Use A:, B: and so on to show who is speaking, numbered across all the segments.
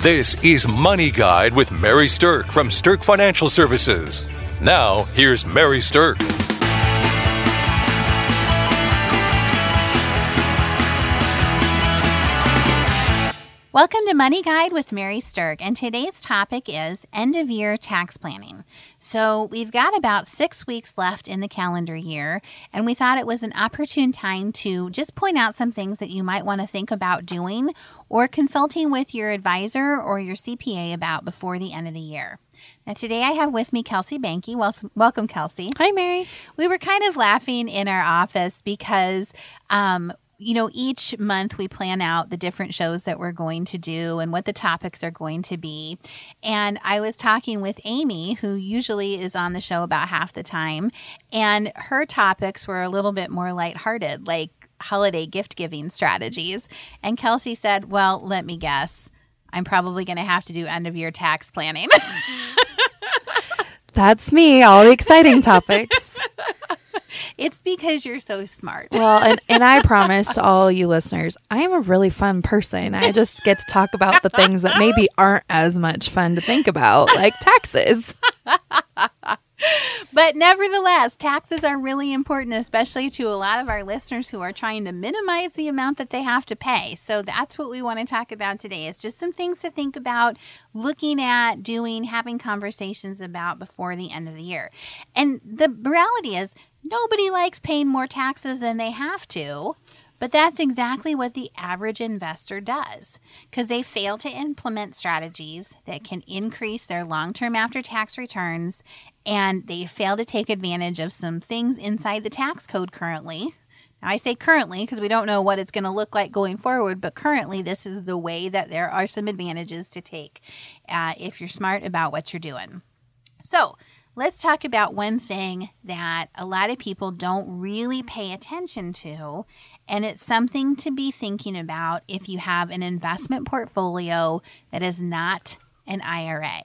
A: This is Money Guide with Mary Stirk from Stirk Financial Services. Now, here's Mary Stirk.
B: Welcome to Money Guide with Mary Stirk, and today's topic is end of year tax planning. So, we've got about six weeks left in the calendar year, and we thought it was an opportune time to just point out some things that you might want to think about doing or consulting with your advisor or your CPA about before the end of the year. Now, today I have with me Kelsey Banky. Welcome, Kelsey.
C: Hi, Mary.
B: We were kind of laughing in our office because um, you know, each month we plan out the different shows that we're going to do and what the topics are going to be. And I was talking with Amy, who usually is on the show about half the time, and her topics were a little bit more lighthearted, like holiday gift giving strategies. And Kelsey said, Well, let me guess. I'm probably going to have to do end of year tax planning.
C: That's me, all the exciting topics.
B: It's because you're so smart.
C: Well, and, and I promise to all you listeners, I am a really fun person. I just get to talk about the things that maybe aren't as much fun to think about, like taxes.
B: but nevertheless, taxes are really important, especially to a lot of our listeners who are trying to minimize the amount that they have to pay. So that's what we want to talk about today. Is just some things to think about, looking at, doing, having conversations about before the end of the year. And the reality is, nobody likes paying more taxes than they have to. But that's exactly what the average investor does because they fail to implement strategies that can increase their long term after tax returns and they fail to take advantage of some things inside the tax code currently. Now, I say currently because we don't know what it's going to look like going forward, but currently, this is the way that there are some advantages to take uh, if you're smart about what you're doing. So, let's talk about one thing that a lot of people don't really pay attention to, and it's something to be thinking about if you have an investment portfolio that is not an IRA.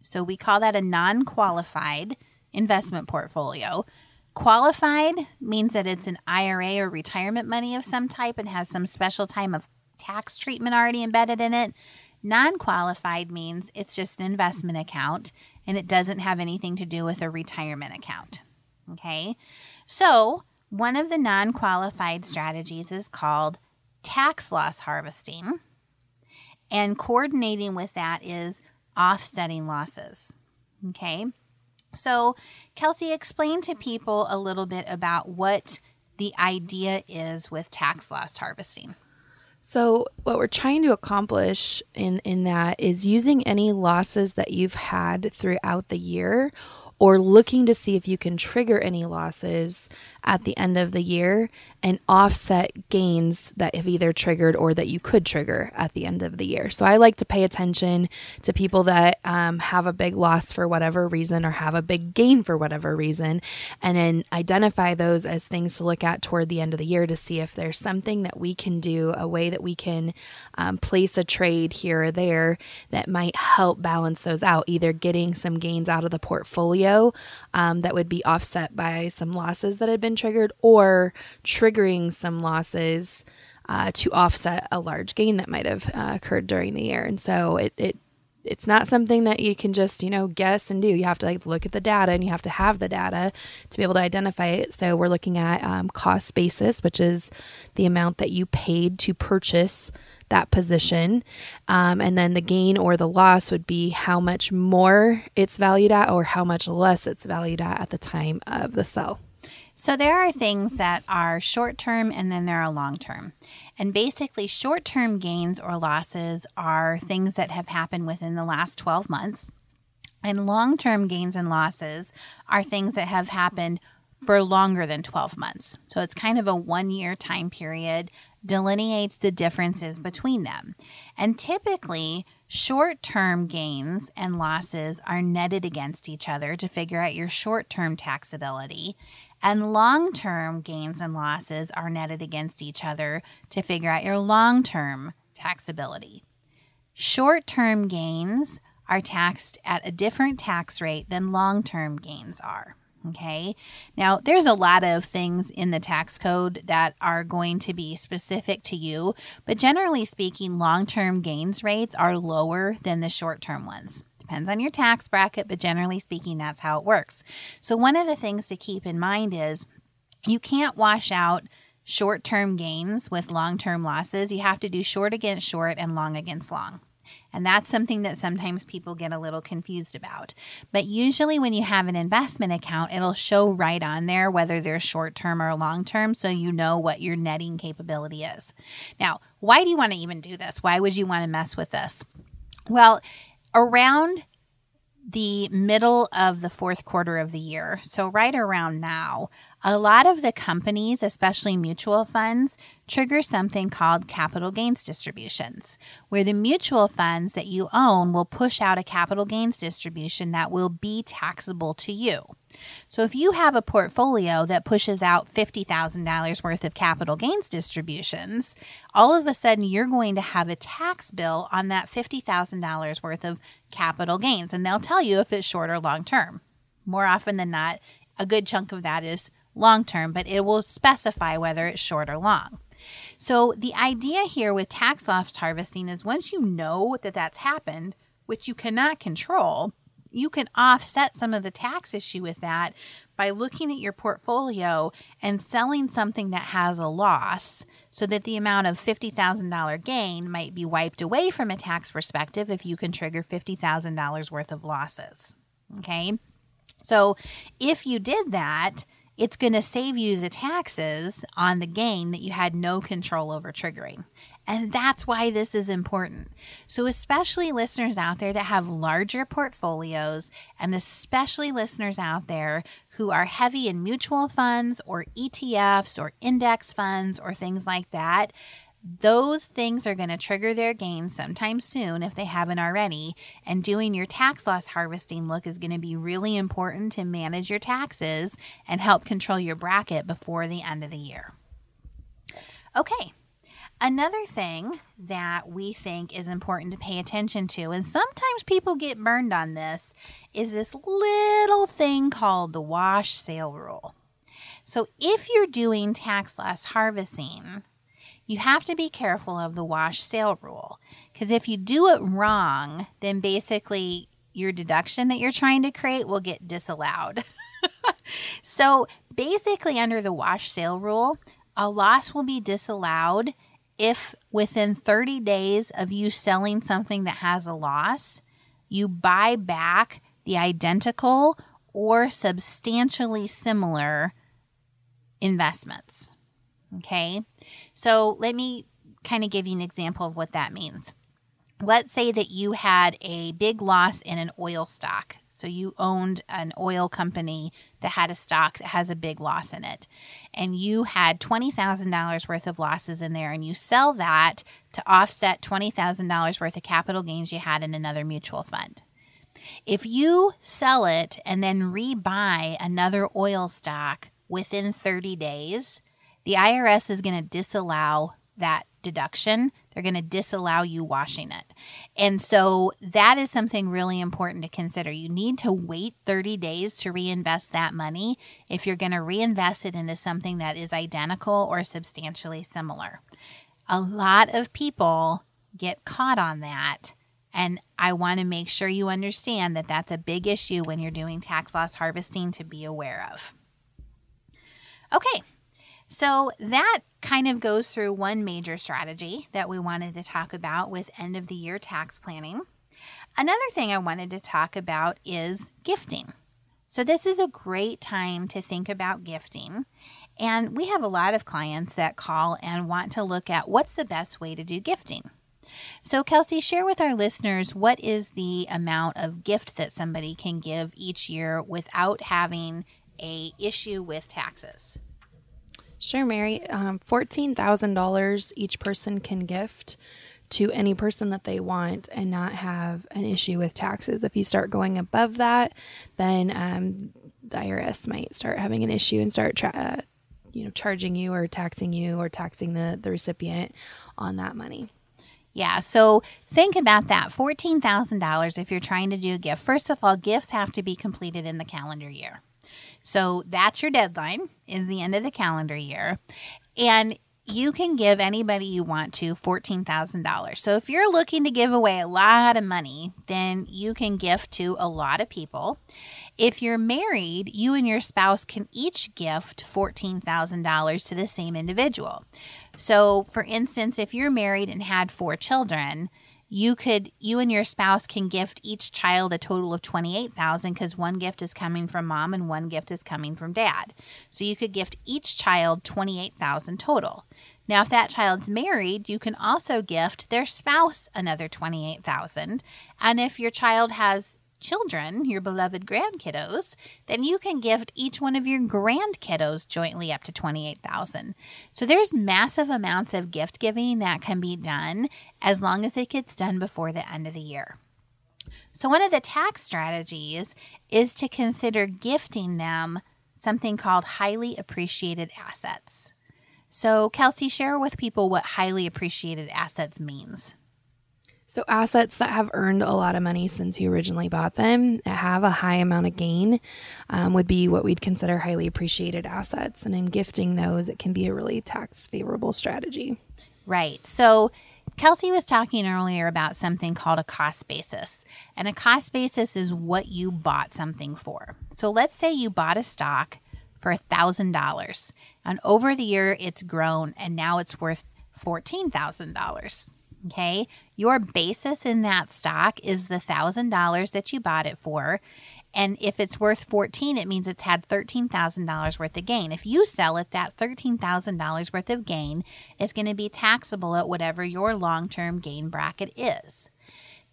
B: So we call that a non qualified investment portfolio. Qualified means that it's an IRA or retirement money of some type and has some special time of tax treatment already embedded in it. Non qualified means it's just an investment account and it doesn't have anything to do with a retirement account. Okay, so one of the non qualified strategies is called tax loss harvesting, and coordinating with that is offsetting losses. Okay, so Kelsey, explain to people a little bit about what the idea is with tax loss harvesting.
C: So, what we're trying to accomplish in, in that is using any losses that you've had throughout the year or looking to see if you can trigger any losses at the end of the year and offset gains that have either triggered or that you could trigger at the end of the year. So I like to pay attention to people that um, have a big loss for whatever reason or have a big gain for whatever reason, and then identify those as things to look at toward the end of the year to see if there's something that we can do, a way that we can um, place a trade here or there that might help balance those out, either getting some gains out of the portfolio um, that would be offset by some losses that had been triggered or triggering some losses uh, to offset a large gain that might have uh, occurred during the year. And so it, it it's not something that you can just you know guess and do you have to like look at the data and you have to have the data to be able to identify it so we're looking at um, cost basis which is the amount that you paid to purchase that position. Um, and then the gain or the loss would be how much more it's valued at or how much less it's valued at at the time of the sell.
B: So there are things that are short term and then there are long term. And basically, short term gains or losses are things that have happened within the last 12 months. And long term gains and losses are things that have happened for longer than 12 months. So it's kind of a one year time period delineates the differences between them. And typically, short term gains and losses are netted against each other to figure out your short term taxability. And long term gains and losses are netted against each other to figure out your long term taxability. Short term gains are taxed at a different tax rate than long term gains are. Okay. Now, there's a lot of things in the tax code that are going to be specific to you, but generally speaking, long term gains rates are lower than the short term ones. Depends on your tax bracket, but generally speaking, that's how it works. So, one of the things to keep in mind is you can't wash out short term gains with long term losses. You have to do short against short and long against long. And that's something that sometimes people get a little confused about. But usually, when you have an investment account, it'll show right on there whether they're short term or long term, so you know what your netting capability is. Now, why do you want to even do this? Why would you want to mess with this? Well, around the middle of the fourth quarter of the year, so right around now, a lot of the companies, especially mutual funds, trigger something called capital gains distributions, where the mutual funds that you own will push out a capital gains distribution that will be taxable to you. So if you have a portfolio that pushes out $50,000 worth of capital gains distributions, all of a sudden you're going to have a tax bill on that $50,000 worth of capital gains. And they'll tell you if it's short or long term. More often than not, a good chunk of that is long term, but it will specify whether it's short or long. So, the idea here with tax loss harvesting is once you know that that's happened, which you cannot control, you can offset some of the tax issue with that by looking at your portfolio and selling something that has a loss so that the amount of $50,000 gain might be wiped away from a tax perspective if you can trigger $50,000 worth of losses. Okay. So if you did that, it's going to save you the taxes on the gain that you had no control over triggering. And that's why this is important. So, especially listeners out there that have larger portfolios, and especially listeners out there who are heavy in mutual funds or ETFs or index funds or things like that, those things are going to trigger their gains sometime soon if they haven't already. And doing your tax loss harvesting look is going to be really important to manage your taxes and help control your bracket before the end of the year. Okay. Another thing that we think is important to pay attention to, and sometimes people get burned on this, is this little thing called the wash sale rule. So if you're doing tax loss harvesting, you have to be careful of the wash sale rule because if you do it wrong, then basically your deduction that you're trying to create will get disallowed. so basically, under the wash sale rule, a loss will be disallowed if within 30 days of you selling something that has a loss, you buy back the identical or substantially similar investments. Okay. So let me kind of give you an example of what that means. Let's say that you had a big loss in an oil stock. So you owned an oil company that had a stock that has a big loss in it. And you had $20,000 worth of losses in there and you sell that to offset $20,000 worth of capital gains you had in another mutual fund. If you sell it and then rebuy another oil stock within 30 days, the IRS is going to disallow that deduction. They're going to disallow you washing it. And so that is something really important to consider. You need to wait 30 days to reinvest that money if you're going to reinvest it into something that is identical or substantially similar. A lot of people get caught on that. And I want to make sure you understand that that's a big issue when you're doing tax loss harvesting to be aware of. Okay, so that kind of goes through one major strategy that we wanted to talk about with end of the year tax planning. Another thing I wanted to talk about is gifting. So, this is a great time to think about gifting. And we have a lot of clients that call and want to look at what's the best way to do gifting. So, Kelsey, share with our listeners what is the amount of gift that somebody can give each year without having a issue with taxes.
C: Sure, Mary. Um, $14,000 each person can gift to any person that they want and not have an issue with taxes. If you start going above that, then um, the IRS might start having an issue and start tra- uh, you know charging you or taxing you or taxing the, the recipient on that money.
B: Yeah, so think about that $14,000 if you're trying to do a gift. First of all, gifts have to be completed in the calendar year. So that's your deadline is the end of the calendar year. And you can give anybody you want to $14,000. So if you're looking to give away a lot of money, then you can gift to a lot of people. If you're married, you and your spouse can each gift $14,000 to the same individual. So, for instance, if you're married and had four children, you could you and your spouse can gift each child a total of 28,000 cuz one gift is coming from mom and one gift is coming from dad. So you could gift each child 28,000 total. Now if that child's married, you can also gift their spouse another 28,000. And if your child has children, your beloved grandkiddos, then you can gift each one of your grandkiddos jointly up to 28,000. So there's massive amounts of gift giving that can be done as long as it gets done before the end of the year. So one of the tax strategies is to consider gifting them something called highly appreciated assets. So Kelsey, share with people what highly appreciated assets means.
C: So, assets that have earned a lot of money since you originally bought them, that have a high amount of gain, um, would be what we'd consider highly appreciated assets. And in gifting those, it can be a really tax favorable strategy.
B: Right. So, Kelsey was talking earlier about something called a cost basis. And a cost basis is what you bought something for. So, let's say you bought a stock for $1,000, and over the year it's grown and now it's worth $14,000. Okay. Your basis in that stock is the $1,000 that you bought it for. And if it's worth 14, it means it's had $13,000 worth of gain. If you sell it, that $13,000 worth of gain is going to be taxable at whatever your long term gain bracket is.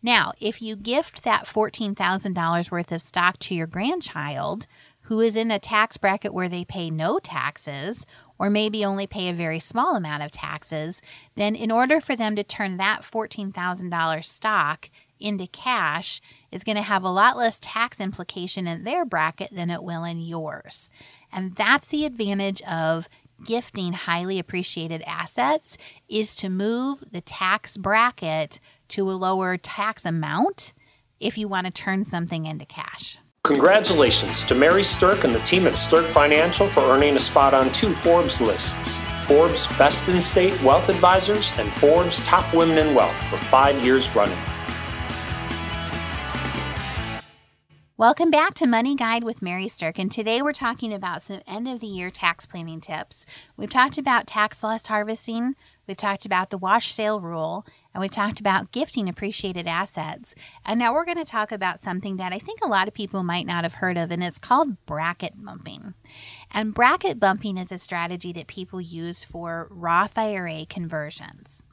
B: Now, if you gift that $14,000 worth of stock to your grandchild, who is in a tax bracket where they pay no taxes or maybe only pay a very small amount of taxes, then in order for them to turn that $14,000 stock into cash is going to have a lot less tax implication in their bracket than it will in yours. And that's the advantage of gifting highly appreciated assets is to move the tax bracket to a lower tax amount if you want to turn something into cash.
D: Congratulations to Mary Stirk and the team at Stirk Financial for earning a spot on two Forbes lists Forbes Best in State Wealth Advisors and Forbes Top Women in Wealth for five years running.
B: Welcome back to Money Guide with Mary Stirk, and today we're talking about some end of the year tax planning tips. We've talked about tax loss harvesting, we've talked about the wash sale rule, and we've talked about gifting appreciated assets. And now we're going to talk about something that I think a lot of people might not have heard of, and it's called bracket bumping. And bracket bumping is a strategy that people use for Roth IRA conversions.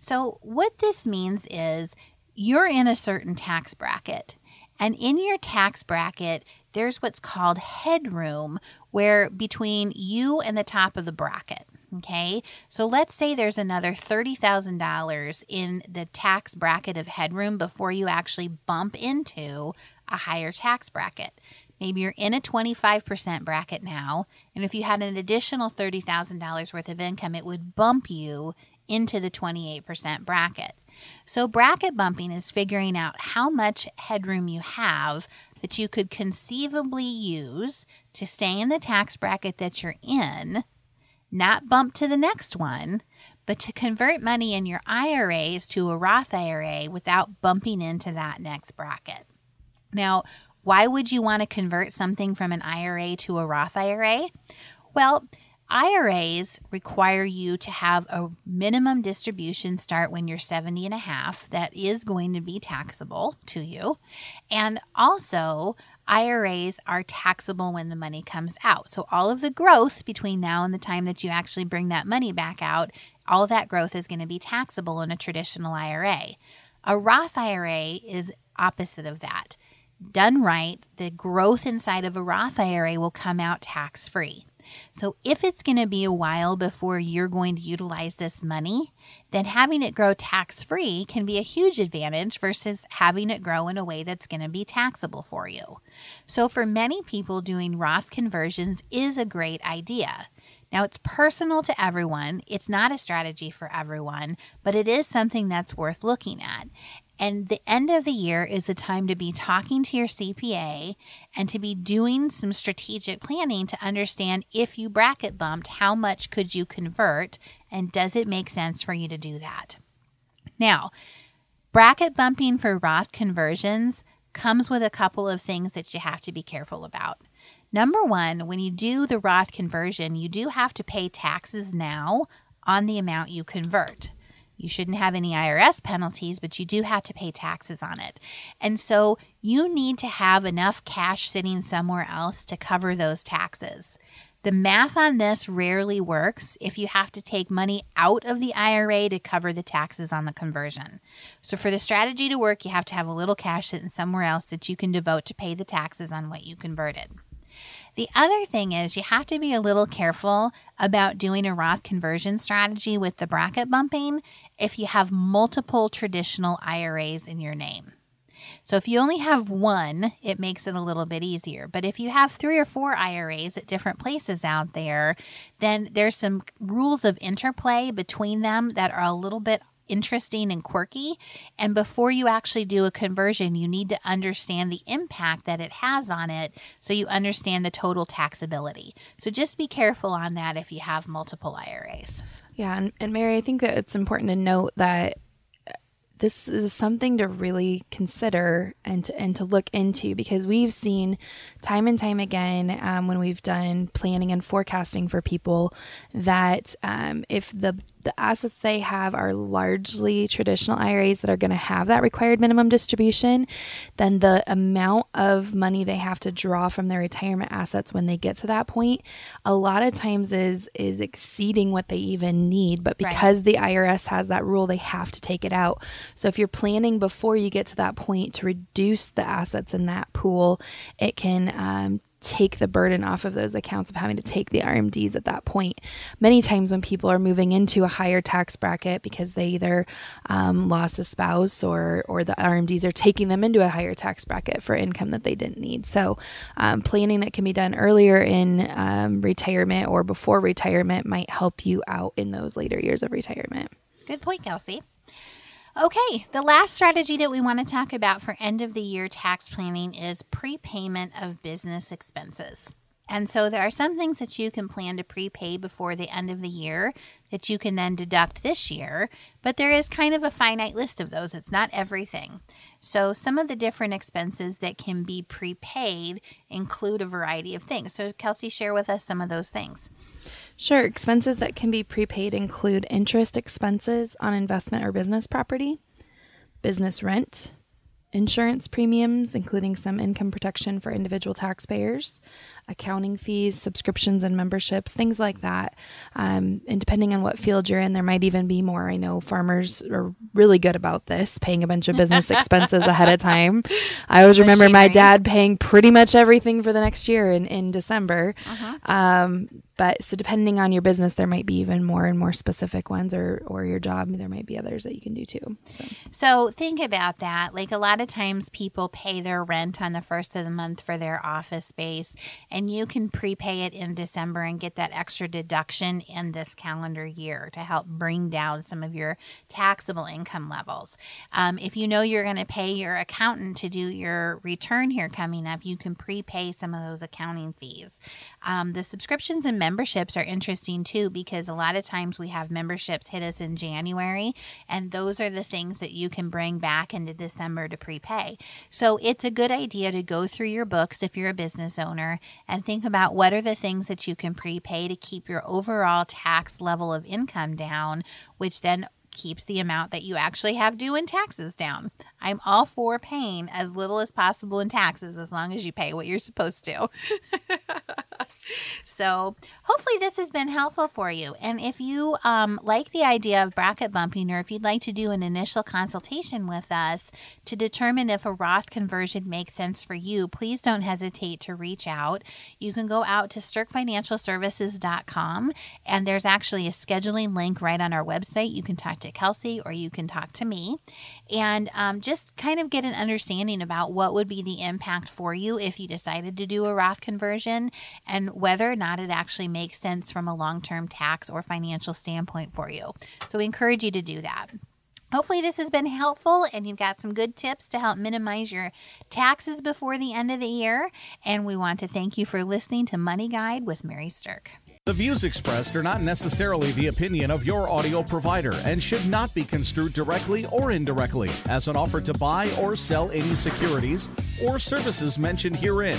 B: So, what this means is you're in a certain tax bracket and in your tax bracket, there's what's called headroom, where between you and the top of the bracket. Okay, so let's say there's another $30,000 in the tax bracket of headroom before you actually bump into a higher tax bracket. Maybe you're in a 25% bracket now, and if you had an additional $30,000 worth of income, it would bump you into the 28% bracket. So, bracket bumping is figuring out how much headroom you have that you could conceivably use to stay in the tax bracket that you're in, not bump to the next one, but to convert money in your IRAs to a Roth IRA without bumping into that next bracket. Now, why would you want to convert something from an IRA to a Roth IRA? Well, IRAs require you to have a minimum distribution start when you're 70 and a half that is going to be taxable to you. And also, IRAs are taxable when the money comes out. So, all of the growth between now and the time that you actually bring that money back out, all that growth is going to be taxable in a traditional IRA. A Roth IRA is opposite of that. Done right, the growth inside of a Roth IRA will come out tax free. So if it's going to be a while before you're going to utilize this money, then having it grow tax free can be a huge advantage versus having it grow in a way that's going to be taxable for you. So for many people, doing Roth conversions is a great idea. Now, it's personal to everyone. It's not a strategy for everyone, but it is something that's worth looking at. And the end of the year is the time to be talking to your CPA and to be doing some strategic planning to understand if you bracket bumped, how much could you convert and does it make sense for you to do that? Now, bracket bumping for Roth conversions comes with a couple of things that you have to be careful about. Number one, when you do the Roth conversion, you do have to pay taxes now on the amount you convert. You shouldn't have any IRS penalties, but you do have to pay taxes on it. And so you need to have enough cash sitting somewhere else to cover those taxes. The math on this rarely works if you have to take money out of the IRA to cover the taxes on the conversion. So, for the strategy to work, you have to have a little cash sitting somewhere else that you can devote to pay the taxes on what you converted. The other thing is you have to be a little careful about doing a Roth conversion strategy with the bracket bumping if you have multiple traditional IRAs in your name. So if you only have one, it makes it a little bit easier. But if you have three or four IRAs at different places out there, then there's some rules of interplay between them that are a little bit interesting and quirky. And before you actually do a conversion, you need to understand the impact that it has on it so you understand the total taxability. So just be careful on that if you have multiple IRAs.
C: Yeah, and, and Mary, I think that it's important to note that this is something to really consider and to, and to look into because we've seen time and time again um, when we've done planning and forecasting for people that um, if the the assets they have are largely traditional IRAs that are going to have that required minimum distribution, then the amount of money they have to draw from their retirement assets when they get to that point, a lot of times is is exceeding what they even need. But because right. the IRS has that rule, they have to take it out. So if you're planning before you get to that point to reduce the assets in that pool, it can um, take the burden off of those accounts of having to take the RMDs at that point. Many times when people are moving into a higher tax bracket because they either um, lost a spouse or or the RMDs are taking them into a higher tax bracket for income that they didn't need. So um, planning that can be done earlier in um, retirement or before retirement might help you out in those later years of retirement.
B: Good point, Kelsey. Okay, the last strategy that we want to talk about for end of the year tax planning is prepayment of business expenses. And so there are some things that you can plan to prepay before the end of the year that you can then deduct this year, but there is kind of a finite list of those. It's not everything. So some of the different expenses that can be prepaid include a variety of things. So Kelsey, share with us some of those things.
C: Sure. Expenses that can be prepaid include interest expenses on investment or business property, business rent, insurance premiums, including some income protection for individual taxpayers, accounting fees, subscriptions and memberships, things like that. Um, and depending on what field you're in, there might even be more. I know farmers are really good about this, paying a bunch of business expenses ahead of time. I always remember my dad paying pretty much everything for the next year in, in December. Uh-huh. Um, but so depending on your business, there might be even more and more specific ones, or or your job, there might be others that you can do too.
B: So, so think about that. Like a lot of times, people pay their rent on the first of the month for their office space, and you can prepay it in December and get that extra deduction in this calendar year to help bring down some of your taxable income levels. Um, if you know you're going to pay your accountant to do your return here coming up, you can prepay some of those accounting fees. Um, the subscriptions and memberships are interesting too because a lot of times we have memberships hit us in January, and those are the things that you can bring back into December to prepay. So it's a good idea to go through your books if you're a business owner and think about what are the things that you can prepay to keep your overall tax level of income down, which then keeps the amount that you actually have due in taxes down. I'm all for paying as little as possible in taxes as long as you pay what you're supposed to. so hopefully this has been helpful for you. And if you um, like the idea of bracket bumping, or if you'd like to do an initial consultation with us to determine if a Roth conversion makes sense for you, please don't hesitate to reach out. You can go out to StirkFinancialServices.com, and there's actually a scheduling link right on our website. You can talk to Kelsey or you can talk to me, and um, just kind of get an understanding about what would be the impact for you if you decided to do a Roth conversion and whether or not it actually makes sense from a long term tax or financial standpoint for you. So we encourage you to do that. Hopefully, this has been helpful and you've got some good tips to help minimize your taxes before the end of the year. And we want to thank you for listening to Money Guide with Mary Stirk.
E: The views expressed are not necessarily the opinion of your audio provider and should not be construed directly or indirectly as an offer to buy or sell any securities or services mentioned herein.